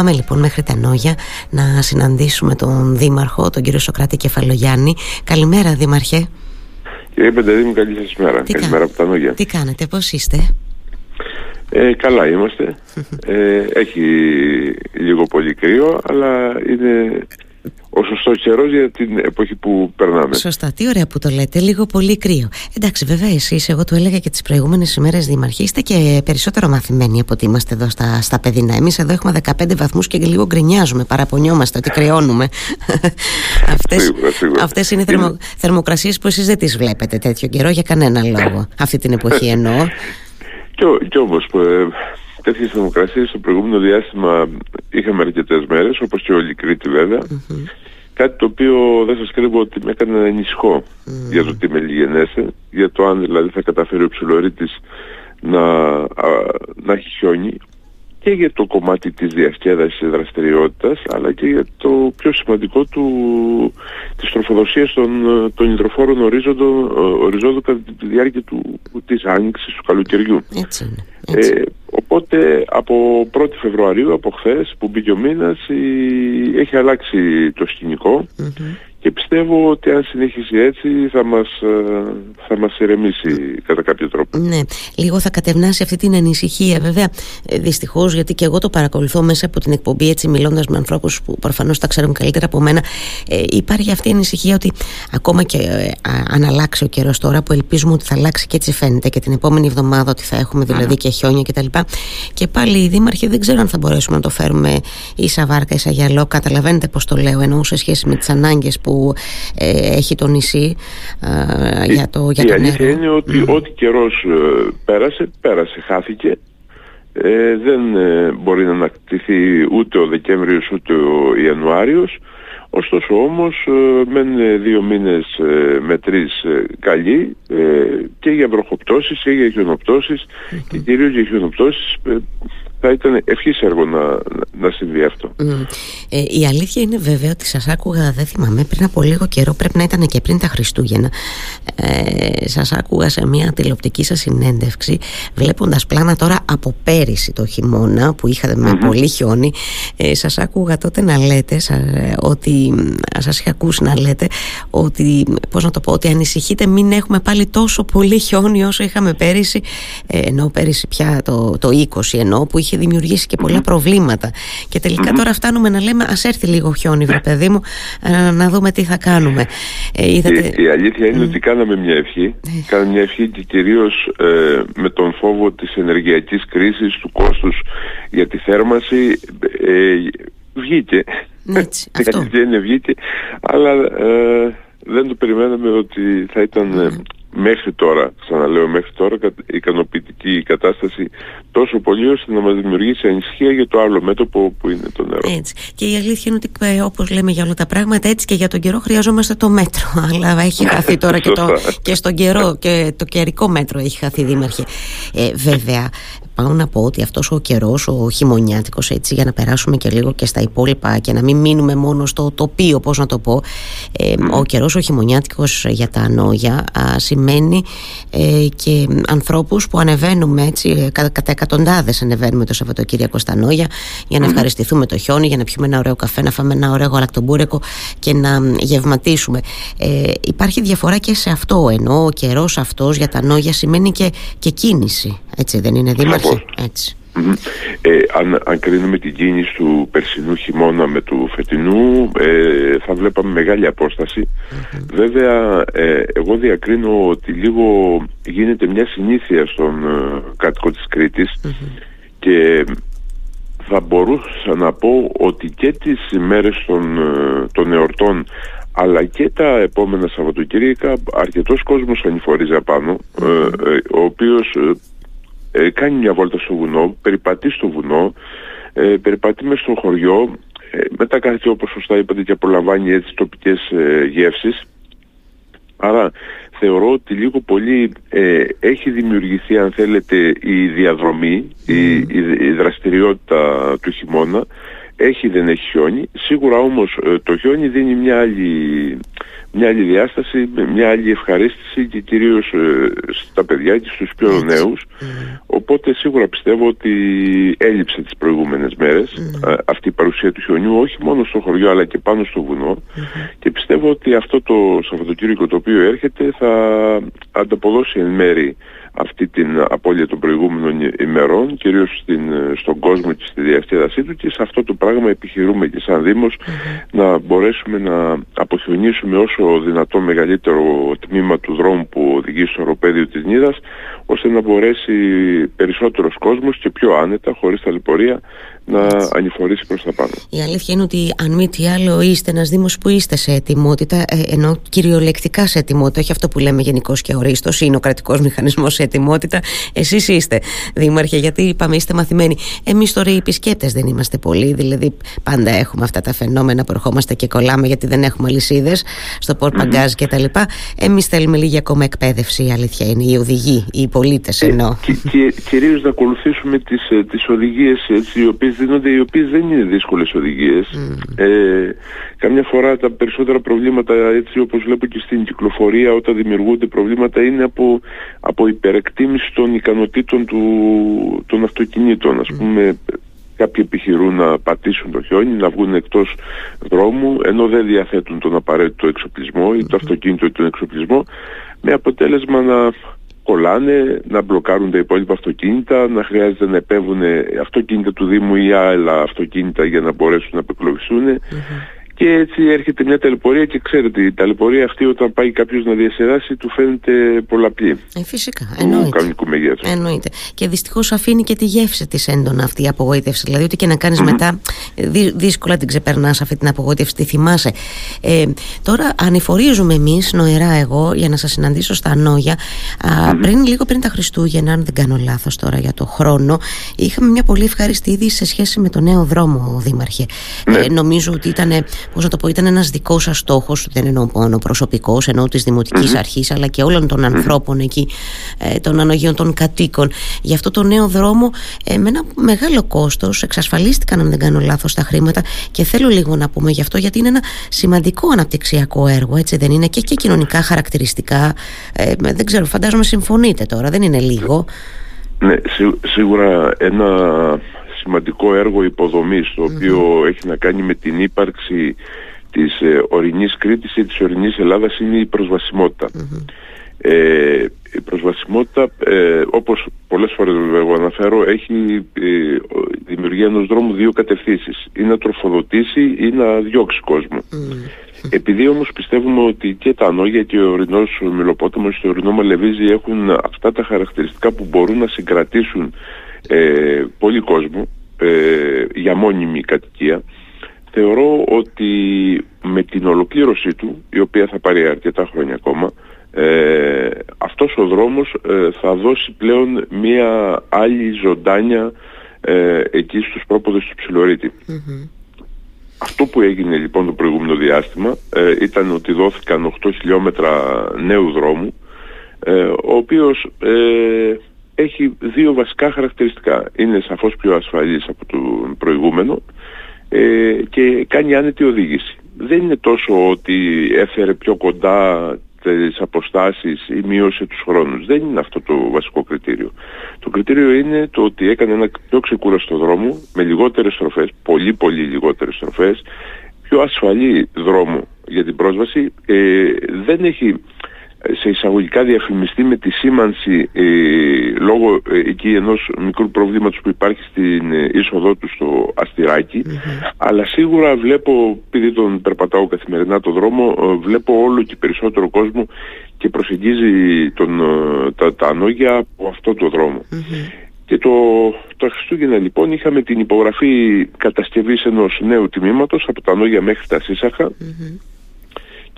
Πάμε λοιπόν μέχρι τα Νόγια να συναντήσουμε τον Δήμαρχο, τον κύριο Σοκράτη Κεφαλογιάννη. Καλημέρα Δήμαρχε. Κύριε Πεντεδίμου, καλή σας μέρα. Τι Καλημέρα από τα Νόγια. Τι κάνετε, πώς είστε; Ε, καλά είμαστε. Ε, έχει λίγο πολύ κρύο, αλλά είναι ο σωστό καιρός για την εποχή που περνάμε. Σωστά, τι ωραία που το λέτε, λίγο πολύ κρύο. Εντάξει, βέβαια, εσείς, εγώ το έλεγα και τις προηγούμενες ημέρες Δήμαρχοι, είστε και περισσότερο μαθημένοι από ότι είμαστε εδώ στα, στα παιδινά. Εμείς εδώ έχουμε 15 βαθμούς και λίγο γκρινιάζουμε, παραπονιόμαστε ότι κρυώνουμε. Αυτέ είναι θερμο, θερμοκρασίες που εσείς δεν τις βλέπετε τέτοιο καιρό για κανένα λόγο. Αυτή την εποχή εννοώ. Κι, κι όμως, ε, τέτοιες θερμοκρασίες στο προηγούμενο διάστημα είχαμε αρκετές μέρες, όπως και όλη η Κρήτη Κάτι το οποίο δεν σας κρύβω ότι με έκανε να ενισχώ για το τι με λιγενέσε, για το αν δηλαδή θα καταφέρει ο ψιλορίτη να, να έχει χιόνι και για το κομμάτι της διασκέδασης δραστηριότητας αλλά και για το πιο σημαντικό του, της τροφοδοσίας των, των υδροφόρων οριζόντων κατά τη διάρκεια του, της άνοιξης του καλοκαιριού. Έτσι Ε, οπότε από 1η Φεβρουαρίου, από χθες που μπήκε ο μήνας, έχει αλλάξει το σκηνικο και πιστεύω ότι αν συνεχίσει έτσι θα μας, ε, θα μας ηρεμήσει κατά κάποιο τρόπο. Ναι, λίγο θα κατευνάσει αυτή την ανησυχία βέβαια ε, δυστυχώς γιατί και εγώ το παρακολουθώ μέσα από την εκπομπή έτσι μιλώντας με ανθρώπους που προφανώς τα ξέρουν καλύτερα από μένα ε, υπάρχει αυτή η ανησυχία ότι ακόμα και ε, αν αλλάξει ο καιρός τώρα που ελπίζουμε ότι θα αλλάξει και έτσι φαίνεται και την επόμενη εβδομάδα ότι θα έχουμε δηλαδή και χιόνια κτλ. Και, και πάλι οι δήμαρχοι δεν ξέρω αν θα μπορέσουμε να το φέρουμε ίσα βάρκα, ίσα γυαλό. Καταλαβαίνετε πώς το λέω, εννοώ σε σχέση με τις ανάγκες που που ε, έχει το νησί ε, για το, για η αλήθεια είναι ότι ό,τι καιρός ε, πέρασε, πέρασε, χάθηκε. Δεν μπορεί να ανακτηθεί ούτε ο Δεκέμβριος ούτε ο Ιανουάριος. Ωστόσο όμως μένουν δύο μήνες με τρεις καλοί και για βροχοπτώσεις και για χιονοπτώσεις και κυρίως για χιονοπτώσεις θα ήταν ευχής έργο να, να συμβεί αυτό. Ε, η αλήθεια είναι βέβαια ότι σας άκουγα, δεν θυμάμαι, πριν από λίγο καιρό, πρέπει να ήταν και πριν τα Χριστούγεννα, ε, σας άκουγα σε μια τηλεοπτική σας συνέντευξη, βλέποντας πλάνα τώρα από πέρυσι το χειμώνα, που είχατε με πολύ χιόνι, ε, σας άκουγα τότε να λέτε, σας, ότι, σας είχα ακούσει να λέτε, ότι, πώς να το πω, ότι ανησυχείτε μην έχουμε πάλι τόσο πολύ χιόνι όσο είχαμε πέρυσι, ε, ενώ πέρυσι πια το, το 20 ενώ, που είχε είχε δημιουργήσει και πολλά προβλήματα. Και τελικα τώρα φτάνουμε να λέμε ας έρθει λίγο χιόνι, βρε παιδί μου, ε, να δούμε τι θα κάνουμε. Ε, είδατε... η, η, αλήθεια είναι ότι κάναμε μια ευχή. Ε. κάναμε μια ευχή και κυρίως ε, με τον φόβο της ενεργειακής κρίσης, του κόστους για τη θέρμανση. Ε, βγήκε. Έτσι, αυτό. βγήκε, αλλά δεν το περιμέναμε ότι θα ήταν μέχρι τώρα, ξαναλέω μέχρι τώρα, ικανοποιητική κατάσταση τόσο πολύ ώστε να μας δημιουργήσει ανησυχία για το άλλο μέτωπο που είναι το νερό. Έτσι. Και η αλήθεια είναι ότι ε, όπως λέμε για όλα τα πράγματα έτσι και για τον καιρό χρειαζόμαστε το μέτρο. Αλλά έχει χαθεί τώρα και, το, και στον καιρό και το καιρικό μέτρο έχει χαθεί δήμαρχε. Ε, βέβαια πάω να πω ότι αυτός ο καιρός, ο χειμωνιάτικος έτσι για να περάσουμε και λίγο και στα υπόλοιπα και να μην μείνουμε μόνο στο τοπίο πώς να το πω ε, ο καιρός ο χειμωνιάτικος για τα ανώγια σημαίνει ε, και ανθρώπους που ανεβαίνουμε έτσι κα, κατά εκατοντάδες ανεβαίνουμε το Σαββατοκύριακο στα Νόγια για να ευχαριστηθούμε το χιόνι, για να πιούμε ένα ωραίο καφέ, να φάμε ένα ωραίο γαλακτομπούρεκο και να γευματίσουμε. Ε, υπάρχει διαφορά και σε αυτό ενώ ο καιρός αυτός για τα Νόγια σημαίνει και, και κίνηση έτσι δεν είναι δήμαρχε; Έτσι. Ε, αν, αν κρίνουμε την κίνηση του περσινού χειμώνα με του φετινού ε, θα βλέπαμε μεγάλη βέβαια ε, εγώ διακρίνω ότι λίγο γίνεται μια συνήθεια στον ε, κάτοικο της Κρήτης και θα μπορούσα να πω ότι και τις ημέρες των, ε, των εορτών αλλά και τα επόμενα Σαββατοκύριακα αρκετός κόσμος ανηφορίζει απάνω ο οποίος ε, κάνει μια βόλτα στο βουνό, περιπατεί στο βουνό, ε, περιπατεί μέσα στο χωριό, ε, μετά κάθεται όπως σωστά είπατε και απολαμβάνει έτσι τοπικές ε, γεύσεις. Άρα θεωρώ ότι λίγο πολύ ε, έχει δημιουργηθεί αν θέλετε η διαδρομή, η, η, δραστηριότητα του χειμώνα έχει δεν έχει χιόνι. Σίγουρα όμως ε, το χιόνι δίνει μια άλλη, μια άλλη διάσταση, μια άλλη ευχαρίστηση και κυρίως ε, στα παιδιά και στους πιο Έτσι. νέους. Οπότε σίγουρα πιστεύω ότι έλειψε τις προηγούμενες αυτή η παρουσία του χιονιού όχι μόνο στο χωριό αλλά και πάνω στο βουνό και πιστεύω ότι αυτό το Σαββατοκύριακο το οποίο έρχεται θα ανταποδώσει εν μέρη αυτή την απώλεια των προηγούμενων ημερών, κυρίως στην, στον κόσμο και στη διασκέδασή του και σε αυτό το πράγμα επιχειρούμε και σαν δημος να μπορέσουμε να αποχιονίσουμε όσο δυνατό μεγαλύτερο τμήμα του δρόμου που οδηγεί στο οροπέδιο της Νίδας ώστε να μπορέσει περισσότερος κόσμος και πιο άνετα, χωρίς ταλαιπωρία, να ανηφορήσει προς τα πάνω. Η αλήθεια είναι ότι αν μη τι άλλο είστε ένας Δήμος που είστε σε ετοιμότητα, ε, ενώ κυριολεκτικά σε ετοιμότητα, όχι αυτό που λέμε γενικώς και ορίστος, είναι ο κρατικός μηχανισμός σε ετοιμότητα, εσείς είστε Δήμαρχε, γιατί είπαμε είστε μαθημένοι. Εμείς τώρα οι επισκέπτες δεν είμαστε πολλοί, δηλαδή πάντα έχουμε αυτά τα φαινόμενα που ερχόμαστε και κολλάμε γιατί δεν έχουμε αλυσίδες στο πορ παγκάζ mm-hmm. κτλ. Εμείς θέλουμε λίγη ακόμα εκπαίδευση, η αλήθεια είναι, οι οδηγοί, οι πολίτες εννοώ. Και, και, κυρίως να ακολουθήσουμε τις, ε, τις οδηγίες οι οποίες δίνονται, οι οποίες δεν είναι δύσκολες οδηγίες. Ε, καμιά φορά τα περισσότερα προβλήματα, έτσι όπως βλέπω και στην κυκλοφορία, όταν δημιουργούνται προβλήματα, είναι από, από υπερεκτίμηση των ικανοτήτων του, των αυτοκινήτων. Ας πούμε, κάποιοι επιχειρούν να πατήσουν το χιόνι, να βγουν εκτός δρόμου, ενώ δεν διαθέτουν τον απαραίτητο εξοπλισμό ή το αυτοκίνητο ή τον εξοπλισμό, με αποτέλεσμα να κολλάνε, να μπλοκάρουν τα υπόλοιπα αυτοκίνητα, να χρειάζεται να επέβουν αυτοκίνητα του Δήμου ή άλλα αυτοκίνητα για να μπορέσουν να απεκλωβιστούν. Και έτσι έρχεται μια ταλαιπωρία και ξέρετε η ταλαιπωρία αυτή όταν πάει κάποιος να διασεράσει του φαίνεται πολλαπλή. Ε, φυσικά, εννοείται. Κανονικού μεγέθους. Εννοείται. Και δυστυχώς αφήνει και τη γεύση της έντονα αυτή η απογοήτευση. Δηλαδή ότι και να κάνεις μετά δύσκολα την ξεπερνάς αυτή την απογοήτευση, τη θυμάσαι. Ε, τώρα ανηφορίζουμε εμείς, νοερά εγώ, για να σας συναντήσω στα Νόγια, πριν λίγο πριν τα Χριστούγεννα, αν δεν κάνω λάθος τώρα για το χρόνο, είχαμε μια πολύ ευχάριστη είδη σε σχέση με το νέο δρόμο, Δήμαρχε. Ναι. Ε, νομίζω ότι ήταν πώς να το πω, ήταν ένας δικός σας στόχος, δεν εννοώ μόνο προσωπικός, εννοώ της Δημοτικής Αρχής, αλλά και όλων των ανθρώπων εκεί, ε, των ανογείων των κατοίκων. Γι' αυτό το νέο δρόμο ε, με ένα μεγάλο κόστος εξασφαλίστηκαν, αν δεν κάνω λάθος, τα χρήματα και θέλω λίγο να πούμε γι' αυτό, γιατί είναι ένα σημαντικό αναπτυξιακό έργο, έτσι δεν είναι, και, και κοινωνικά χαρακτηριστικά. Ε, δεν ξέρω, φαντάζομαι συμφωνείτε τώρα, δεν είναι λίγο. Ναι, σίγουρα ένα σημαντικό έργο υποδομής το οποίο έχει να κάνει με την ύπαρξη της ε, ορεινής Κρήτης ή της ορεινής Ελλάδας είναι η προσβασιμότητα. Ε, η προσβασιμότητα, ε, όπως πολλές φορές εγώ αναφέρω, έχει ε, δημιουργία ενός δρόμου δύο κατευθύνσεις. Ή να τροφοδοτήσει ή να διώξει κόσμο. Επειδή όμως πιστεύουμε ότι και τα ανόγια και ο ορεινός Μιλοπόταμος και ο ορεινό Μαλεβίζη έχουν αυτά τα χαρακτηριστικά που μπορούν να συγκρατήσουν ε, πολύ κόσμο ε, για μόνιμη κατοικία. Θεωρώ ότι με την ολοκλήρωσή του η οποία θα πάρει αρκετά χρόνια ακόμα ε, αυτός ο δρόμος ε, θα δώσει πλέον μια άλλη ζωντάνια ε, εκεί στους πρόποδες του ψιλοριτη Αυτό που έγινε λοιπόν το προηγούμενο διάστημα ε, ήταν ότι δόθηκαν 8 χιλιόμετρα νέου δρόμου ο οποίος έχει δύο βασικά χαρακτηριστικά. Είναι σαφώς πιο ασφαλής από το προηγούμενο ε, και κάνει άνετη οδήγηση. Δεν είναι τόσο ότι έφερε πιο κοντά τις αποστάσεις ή μείωσε τους χρόνους. Δεν είναι αυτό το βασικό κριτήριο. Το κριτήριο είναι το ότι έκανε ένα πιο ξεκούραστο δρόμο με λιγότερες στροφές, πολύ πολύ λιγότερες στροφές, πιο ασφαλή δρόμο για την πρόσβαση. Ε, δεν έχει σε εισαγωγικά διαφημιστεί με τη σήμανση ε, λόγω ε, εκεί ενός μικρού προβλήματος που υπάρχει στην ε, είσοδό του στο αστηρακι αλλά σίγουρα βλέπω, επειδή τον περπατάω καθημερινά το δρόμο, ε, βλέπω όλο και περισσότερο κόσμο και προσεγγίζει τον, τα, τα ανώγια από αυτό το δρομο Και το, το Χριστούγεννα λοιπόν είχαμε την υπογραφή κατασκευής ενός νέου τμήματος από τα Ανόγια μέχρι τα σισαχα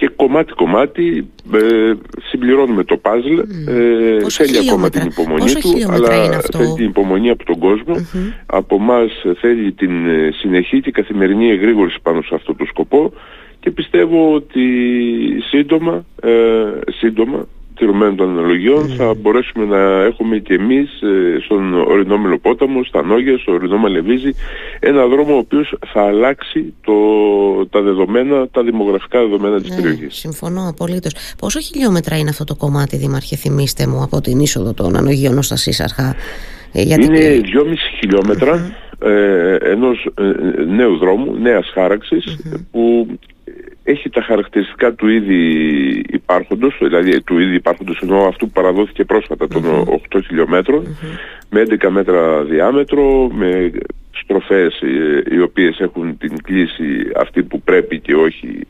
και κομμάτι κομμάτι ε, συμπληρώνουμε το παζλ ε, θέλει ακόμα την υπομονή του αλλά θέλει την υπομονή από τον κόσμο. Από εμάς θέλει την ε, συνεχή και καθημερινή εγρήγορση πάνω σε αυτό το σκοπό. Και πιστεύω ότι σύντομα, ε, σύντομα τηρουμένων των αναλογιών θα μπορέσουμε να έχουμε και εμείς ε, στον ορεινό Μελοπόταμο, στα Νόγια, στο ορεινό Μαλεβίζη ένα δρόμο ο οποίος θα αλλάξει το, τα δεδομένα, τα δημογραφικά δεδομένα της ναι, περιοχής. Συμφωνώ απολύτως. Πόσο χιλιόμετρα είναι αυτό το κομμάτι, Δήμαρχε, θυμίστε μου, από την είσοδο των ανογιών ως τα Σύσαρχα; Ε, γιατί... Είναι 2,5 χιλιόμετρα ε, ενός ε, νέου δρόμου, νέας που έχει τα χαρακτηριστικά του ήδη υπάρχοντος, δηλαδή του ήδη υπάρχοντος ενώ αυτού που παραδόθηκε πρόσφατα των 8 χιλιομετρων με 11 μέτρα διάμετρο, με στροφές οι οποίες έχουν την κλίση αυτή που πρέπει και όχι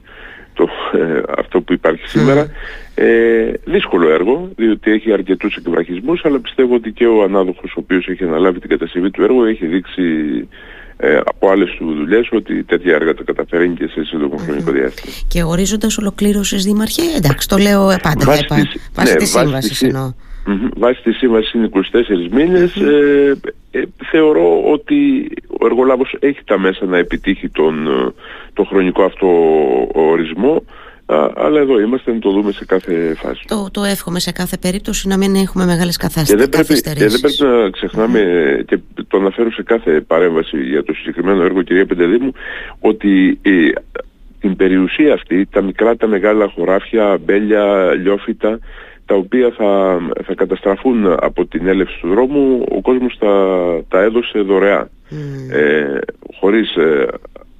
το, ε, αυτό που υπάρχει σήμερα. Ε, δύσκολο έργο, διότι έχει αρκετούς εκβραχισμούς, αλλά πιστεύω ότι και ο ανάδοχος ο οποίος έχει αναλάβει την κατασκευή του έργου έχει δείξει ε, από άλλες του δουλειές ότι τέτοια έργα τα καταφέρνει και σε σύντομο χρονικό διάστημα. Και ορίζοντας ολοκλήρωση, Δήμαρχε, εντάξει, το λέω πάντα. Βάσει τη ναι, σύμβασης εννοώ. Βάσει της σύμβασης είναι 24 μηνες ε, ε, θεωρώ ότι ο εργολάβος έχει τα μέσα να επιτύχει τον, τον χρονικό αυτό ορισμό αλλά εδώ είμαστε να το δούμε σε κάθε φάση. Το, το εύχομαι σε κάθε περίπτωση να μην έχουμε μεγάλες καθάσεις. Και δεν πρέπει, δεν πρέπει να ξεχνάμε και το αναφέρω σε κάθε παρέμβαση για το συγκεκριμένο έργο κυρία Πεντεδήμου ότι η, την περιουσία αυτή, τα μικρά, τα μεγάλα χωράφια, μπέλια, λιόφυτα τα οποία θα, θα καταστραφούν από την έλευση του δρόμου, ο κόσμος τα, τα έδωσε δωρεά. Ε, χωρίς ε,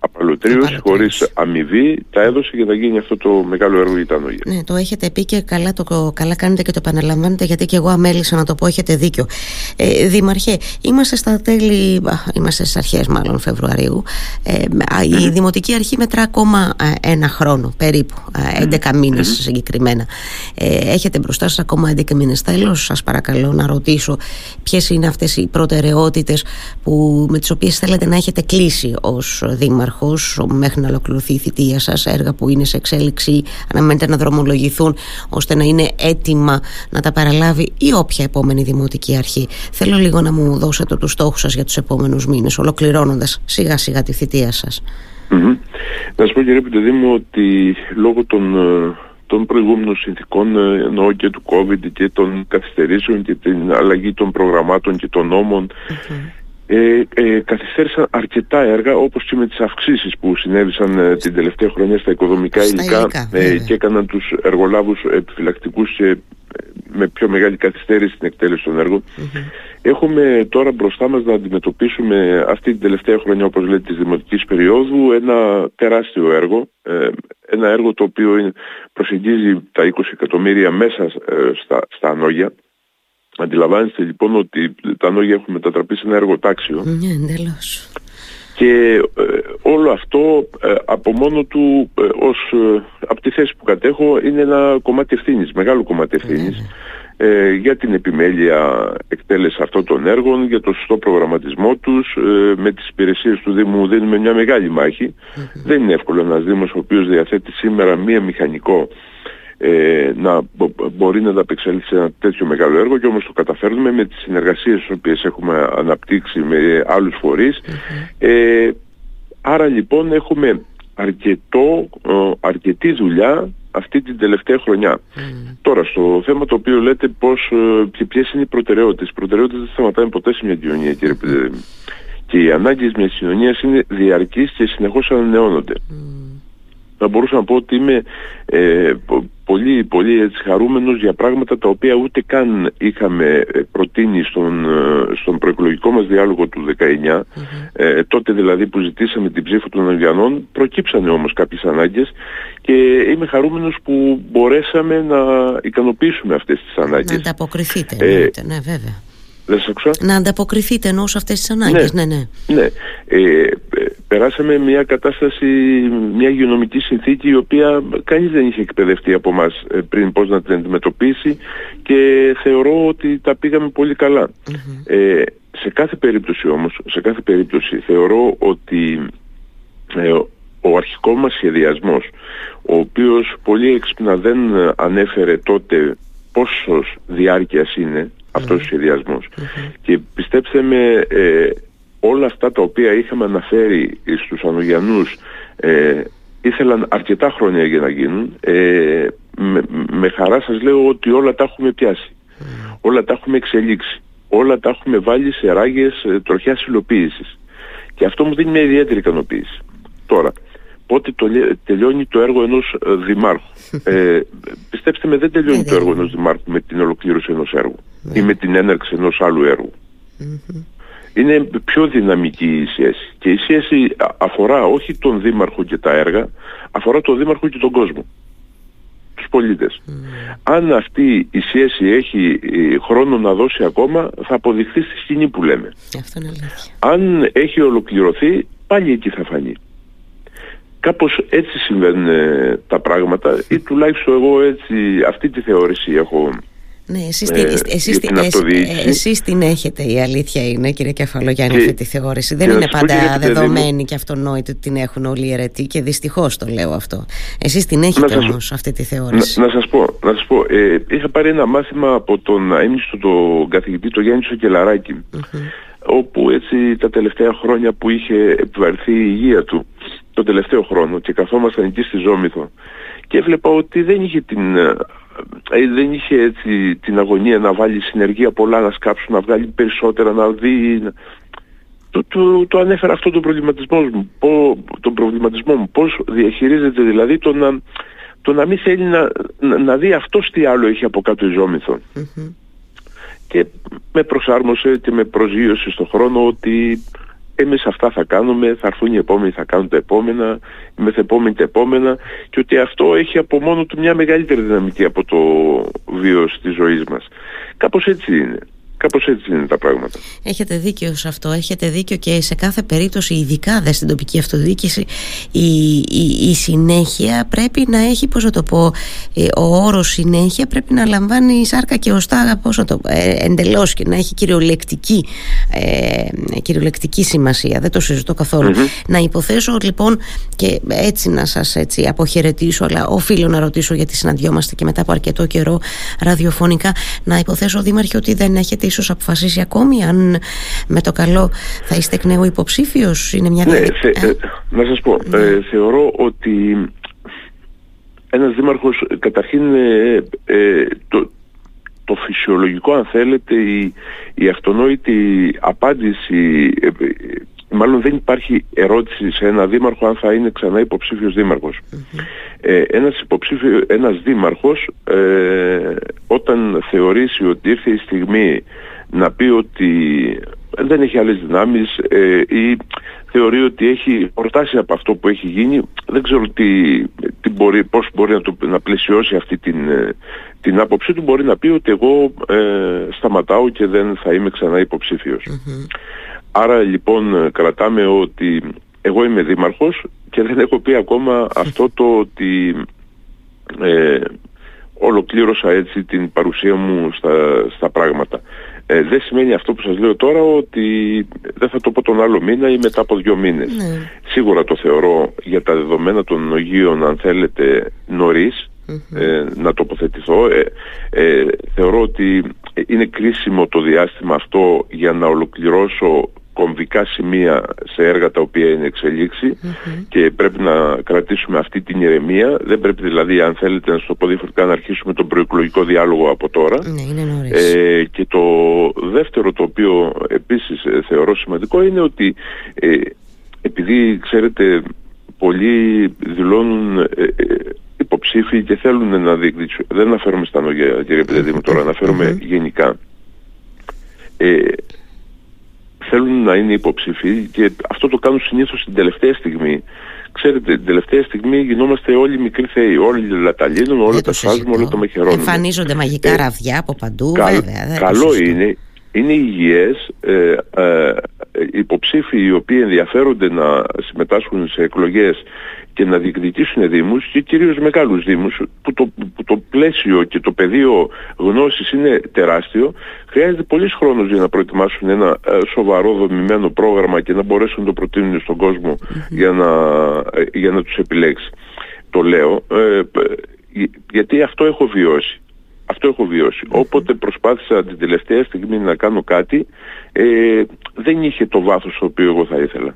απαλωτρίωση, χωρίς αμοιβή, τα έδωσε για να γίνει αυτό το μεγάλο έργο για τα νόγια. Ναι, το έχετε πει και καλά, το, καλά κάνετε και το επαναλαμβάνετε, γιατί και εγώ αμέλησα να το πω, έχετε δίκιο. Ε, Δήμαρχε, είμαστε στα τέλη, είμαστε στις αρχές μάλλον Φεβρουαρίου. Ε, η Δημοτική Αρχή μετρά ακόμα ένα χρόνο, περίπου, 11 μήνες συγκεκριμένα. Ε, έχετε μπροστά σας ακόμα 11 μήνες. Τέλος, σας παρακαλώ να ρωτήσω ποιες είναι αυτές οι προτεραιότητες με τις οποίες θέλετε να έχετε κλείσει ως Δήμαρχο; Μέχρι να ολοκληρωθεί η θητεία σας έργα που είναι σε εξέλιξη αναμένεται να δρομολογηθούν ώστε να είναι έτοιμα να τα παραλάβει ή όποια επόμενη δημοτική αρχή. Θέλω λίγο να μου δώσετε τους στόχους σας για τους επόμενους μήνες ολοκληρώνοντας σιγά σιγά τη θητεία σας. Mm-hmm. Να σου πω κύριε Πιτεδήμου ότι λόγω των ε, των προηγούμενων συνθήκων ε, εννοώ και του COVID και των καθυστερήσεων και την αλλαγή των προγραμμάτων και των νόμων ε, ε, καθυστέρησαν αρκετά έργα όπως και με τις αυξήσεις που συνέβησαν ε, την τελευταία χρονιά στα οικοδομικά υλικά, ε, και έκαναν τους εργολάβους επιφυλακτικούς και ε, με πιο μεγάλη καθυστέρηση στην εκτέλεση των εργων Έχουμε τώρα μπροστά μας να αντιμετωπίσουμε αυτή την τελευταία χρονιά όπως λέτε της δημοτικής περίοδου ένα τεράστιο έργο ένα έργο το οποίο προσεγγίζει τα 20 εκατομμύρια μέσα στα, στα ανώγια Αντιλαμβάνεστε λοιπόν ότι τα νόγια έχουν μετατραπεί σε ένα εργοτάξιο. Ναι, εντελώς. Και ε, όλο αυτό ε, από μόνο του, ε, ως, από τη θέση που κατέχω, είναι ένα κομμάτι ευθύνης, μεγάλο κομμάτι ναι, ευθύνης, ναι. για την επιμέλεια εκτέλεση αυτών των έργων, για το σωστό προγραμματισμό τους. με τις υπηρεσίες του Δήμου δίνουμε μια μεγάλη Δεν είναι εύκολο ένας Δήμος ο οποίος διαθέτει σήμερα μία μηχανικό ε, να μπορεί να ανταπεξέλθει σε ένα τέτοιο μεγάλο έργο και όμως το καταφέρνουμε με τις συνεργασίες τις οποίες έχουμε αναπτύξει με άλλους Ε, άρα λοιπόν έχουμε αρκετό, αρκετή δουλειά αυτή την τελευταία χρονιά. Τώρα, στο θέμα το οποίο λέτε πώς, ε, και ποιες είναι οι προτεραιότητες. Οι προτεραιότητες δεν σταματάνε ποτέ σε μια κοινωνία, κύριε Και οι ανάγκες μιας κοινωνίας είναι διαρκείς και συνεχώς ανανεώνονται. Θα μπορούσα να πω ότι είμαι ε, πολύ, πολύ έτσι, χαρούμενος για πράγματα τα οποία ούτε καν είχαμε ε, προτείνει στον, ε, στον προεκλογικό μας διάλογο του 19 ε, τότε δηλαδή που ζητήσαμε την ψήφο των Αυγιανών προκύψανε όμως κάποιες ανάγκες και είμαι χαρούμενος που μπορέσαμε να ικανοποιήσουμε αυτές τις ανάγκες. Να ανταποκριθείτε, ε, ναι βέβαια. Δεν Να ανταποκριθείτε ενώ σε αυτές τις ανάγκες, ναι, ναι. ναι. ναι. Ε, περάσαμε μια κατάσταση, μια υγειονομική συνθήκη η οποία κανείς δεν είχε εκπαιδευτεί από μας ε, πριν πώς να την αντιμετωπίσει και θεωρώ ότι τα πήγαμε πολύ Ε, σε κάθε περίπτωση όμως, σε κάθε περίπτωση θεωρώ ότι ε, ο αρχικός μας σχεδιασμός, ο οποίος πολύ έξυπνα δεν ανέφερε τότε πόσος διάρκειας είναι αυτός ο σχεδιασμος και πιστέψτε με ε, όλα αυτά τα οποία είχαμε αναφέρει στους Ανογιανούς ε, ήθελαν αρκετά χρόνια για να γίνουν. Ε, με, με χαρά σας λέω ότι όλα τα έχουμε πιάσει. Όλα τα έχουμε εξελίξει. Όλα τα έχουμε βάλει σε ράγες ε, τροχιάς υλοποίησης. Και αυτό μου δίνει μια ιδιαίτερη ικανοποίηση. Τώρα, πότε το, τελειώνει το έργο ενός ε, δημάρχου; Ε, πιστέψτε με, δεν τελειώνει ναι, το έργο ενός δημάρχου με την ολοκλήρωση ενός έργου ή ναι. με την έναρξη ενός άλλου Είναι πιο δυναμική η σχέση. Και η σχέση αφορά όχι τον δήμαρχο και τα έργα, αφορά τον δήμαρχο και τον κόσμο. Τους πολίτες. Αν αυτή η σχέση έχει ε, χρόνο να δώσει ακόμα, θα αποδειχθεί στη σκηνή που λέμε. Αυτό είναι Αν έχει ολοκληρωθεί, πάλι εκεί θα φανεί. Κάπως έτσι συμβαίνουν ε, τα πράγματα ή τουλάχιστον εγώ έτσι αυτή τη θεώρηση έχω ναι, εσείς, ε, εσείς, την ε, εσείς την έχετε η αλήθεια είναι κύριε Κεφαλογιάννη αυτή τη θεώρηση. Δεν είναι πάντα δεδομένη και αυτονόητη ότι την έχουν όλοι οι αιρετοί και δυστυχώς το λέω αυτό. Εσείς την έχετε όμως αυτή τη θεώρηση. να, να σας πω, να σας πω ε, είχα πάρει ένα μάθημα από τον αίμνηστο τον καθηγητή τον Γιάννη Σοκελαράκη όπου έτσι τα τελευταία χρόνια που είχε επιβαρθεί η υγεία του τον τελευταίο χρόνο και καθόμασταν εκεί στη Ζόμηθο και έβλεπα ότι δεν είχε την, ε, ε, δεν είχε έτσι την αγωνία να βάλει συνεργεία πολλά να σκάψουν, να βγάλει περισσότερα, να δει... Το, το, το ανέφερα αυτό τον προβληματισμό μου, τον προβληματισμό μου, πώς διαχειρίζεται δηλαδή το να, το να μην θέλει να, να, δει αυτός τι άλλο έχει από κάτω η ζόμηθο και με προσάρμοσε και με προσγείωσε στον χρόνο ότι εμείς αυτά θα κάνουμε, θα έρθουν οι επόμενοι, θα κάνουν τα επόμενα, οι μεθεπόμενοι τα επόμενα και ότι αυτό έχει από μόνο του μια μεγαλύτερη δυναμική από το βίος της ζωής μας. Κάπως έτσι είναι. Κάπως έτσι είναι τα πράγματα. Έχετε δίκιο σε αυτό. Έχετε δίκιο και σε κάθε περίπτωση, ειδικά δε στην τοπική αυτοδιοίκηση, η, η, η συνέχεια πρέπει να έχει, πώς να το πω, ε, ο όρος συνέχεια πρέπει να λαμβάνει σάρκα και οστά, πώς να το πω, ε, εντελώς και να έχει κυριολεκτική, ε, κυριολεκτική σημασία. Δεν το συζητώ Να υποθέσω λοιπόν και έτσι να σας έτσι αποχαιρετήσω, αλλά οφείλω να ρωτήσω γιατί συναντιόμαστε και μετά από αρκετό καιρό ραδιοφωνικά, να υποθέσω Δήμαρχε ότι δεν έχετε ίσως αποφασίσει ακόμη αν με το καλό θα είστε εκ νέου υποψήφιος είναι μια ναι, θε, ε, να σας πω ναι. ε, θεωρώ ότι ένας δήμαρχος καταρχήν ε, ε, το, το φυσιολογικό αν θέλετε η, η αυτονόητη απάντηση μάλλον δεν υπάρχει ερώτηση σε ένα δήμαρχο αν θα είναι ξανά υποψήφιος Ε, ένας, υποψήφιο, ένας δήμαρχος ε, όταν θεωρήσει ότι ήρθε η στιγμή να πει ότι δεν έχει άλλες δυνάμεις ε, ή θεωρεί ότι έχει ορτάσει από αυτό που έχει γίνει δεν ξέρω τι, τι μπορεί, πώς μπορεί να, το, να πλαισιώσει αυτή την, ε, την άποψή του. Μπορεί να πει ότι εγώ ε, σταματάω και δεν θα είμαι ξανά υποψήφιος. Άρα λοιπόν κρατάμε ότι εγώ είμαι δήμαρχος και δεν έχω πει ακόμα αυτό το ότι ε, ολοκλήρωσα έτσι την παρουσία μου στα, στα πράγματα. Ε, δεν σημαίνει αυτό που σας λέω τώρα ότι δεν θα το πω τον άλλο μήνα ή μετά από δύο μήνες. Ναι. Σίγουρα το θεωρώ για τα δεδομένα των νογίων αν θέλετε νωρίς ε, να τοποθετηθώ. Ε, ε, θεωρώ ότι είναι κρίσιμο το διάστημα αυτό για να ολοκληρώσω κομβικά σημεία σε έργα τα οποία είναι και πρέπει να κρατήσουμε αυτή την ηρεμία. Δεν πρέπει δηλαδή, αν θέλετε να στο πω διαφορετικά, να αρχίσουμε τον προεκλογικό διάλογο από τώρα. Ναι, ε, και το δεύτερο το οποίο επίσης ε, θεωρώ σημαντικό είναι ότι ε, επειδή ξέρετε πολλοί δηλώνουν ε, ε, υποψήφοι και θέλουν να διεκδικήσουν. Δεν αναφέρομαι στα νογιά κύριε παιδί μου τώρα, αναφέρομαι γενικά. Ε, θέλουν να είναι υποψήφοι και αυτό το κάνουν συνήθως την τελευταία στιγμή. Ξέρετε, την τελευταία στιγμή γινόμαστε όλοι μικροί θεοί. Όλοι τα λύνουν, όλα τα σφάζουμε, όλα τα μαχαιρώνουμε. Εμφανίζονται μαγικά ε, ραβδιά από παντού, κα, βέβαια. καλό είναι, είναι υγιές ε, ε, υποψήφοι οι οποίοι ενδιαφέρονται να συμμετάσχουν σε εκλογές και να διεκδικήσουν δήμους και κυρίως μεγάλους δήμους που το, που το πλαίσιο και το πεδίο γνώσης είναι τεράστιο χρειάζεται πολύς χρόνος για να προετοιμάσουν ένα ε, σοβαρό δομημένο πρόγραμμα και να μπορέσουν να το προτείνουν στον κόσμο για, να, ε, για να τους επιλέξει. Το λέω ε, γιατί αυτό έχω βιώσει. Αυτό έχω Όποτε προσπάθησα την τελευταία στιγμή να κάνω κάτι, ε, δεν είχε το βάθος το οποίο εγώ θα ήθελα.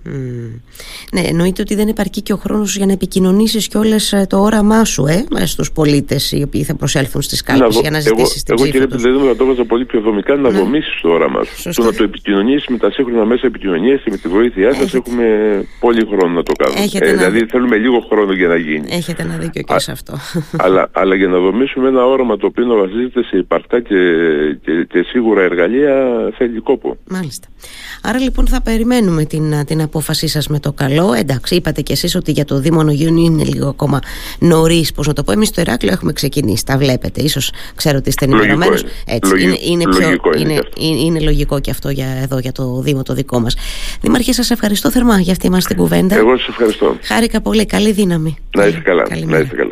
Ναι, εννοείται ότι δεν επαρκεί και ο χρόνος για να επικοινωνήσεις και όλες ε, το όραμά σου ε, στους πολίτες οι οποίοι θα προσέλθουν στις κάλπες για να ζητήσεις την ψήφο Εγώ κύριε δεν θα το έβαζα πολύ πιο δομικά να ναι. δομήσεις το όραμά σου. Το να το επικοινωνήσεις με τα σύγχρονα μέσα επικοινωνίας και με τη βοήθειά σας έχουμε πολύ χρόνο να το κάνουμε. Ε, δηλαδή θέλουμε λίγο χρόνο για να γίνει. Έχετε ένα δίκιο και σε αυτό. αλλά, αλλά για να δομήσουμε ένα όραμα το οποίο να βασίζεται σε υπαρκτά και, και, και σίγουρα εργαλεία θέλει κόπο. Μάλιστα. Άρα λοιπόν θα περιμένουμε την, την απόφασή σας με το καλό. Εντάξει, είπατε κι εσείς ότι για το Δήμο Νογιούνιου είναι λίγο ακόμα νωρίς, πώς να το πω. Εμείς στο Ηράκλειο έχουμε ξεκινήσει. Τα βλέπετε. σω ξέρω ότι είστε ενημερωμένος. Έτσι. είναι, είναι, πιο, λογικό είναι, είναι, είναι, είναι, λογικό και αυτό για, εδώ για το Δήμο το δικό μας. Δήμαρχε, σας ευχαριστώ θερμά για αυτή μας την κουβέντα. Εγώ σας ευχαριστώ. Χάρηκα πολύ. Καλή δύναμη. Να είστε καλά. Να είστε καλά.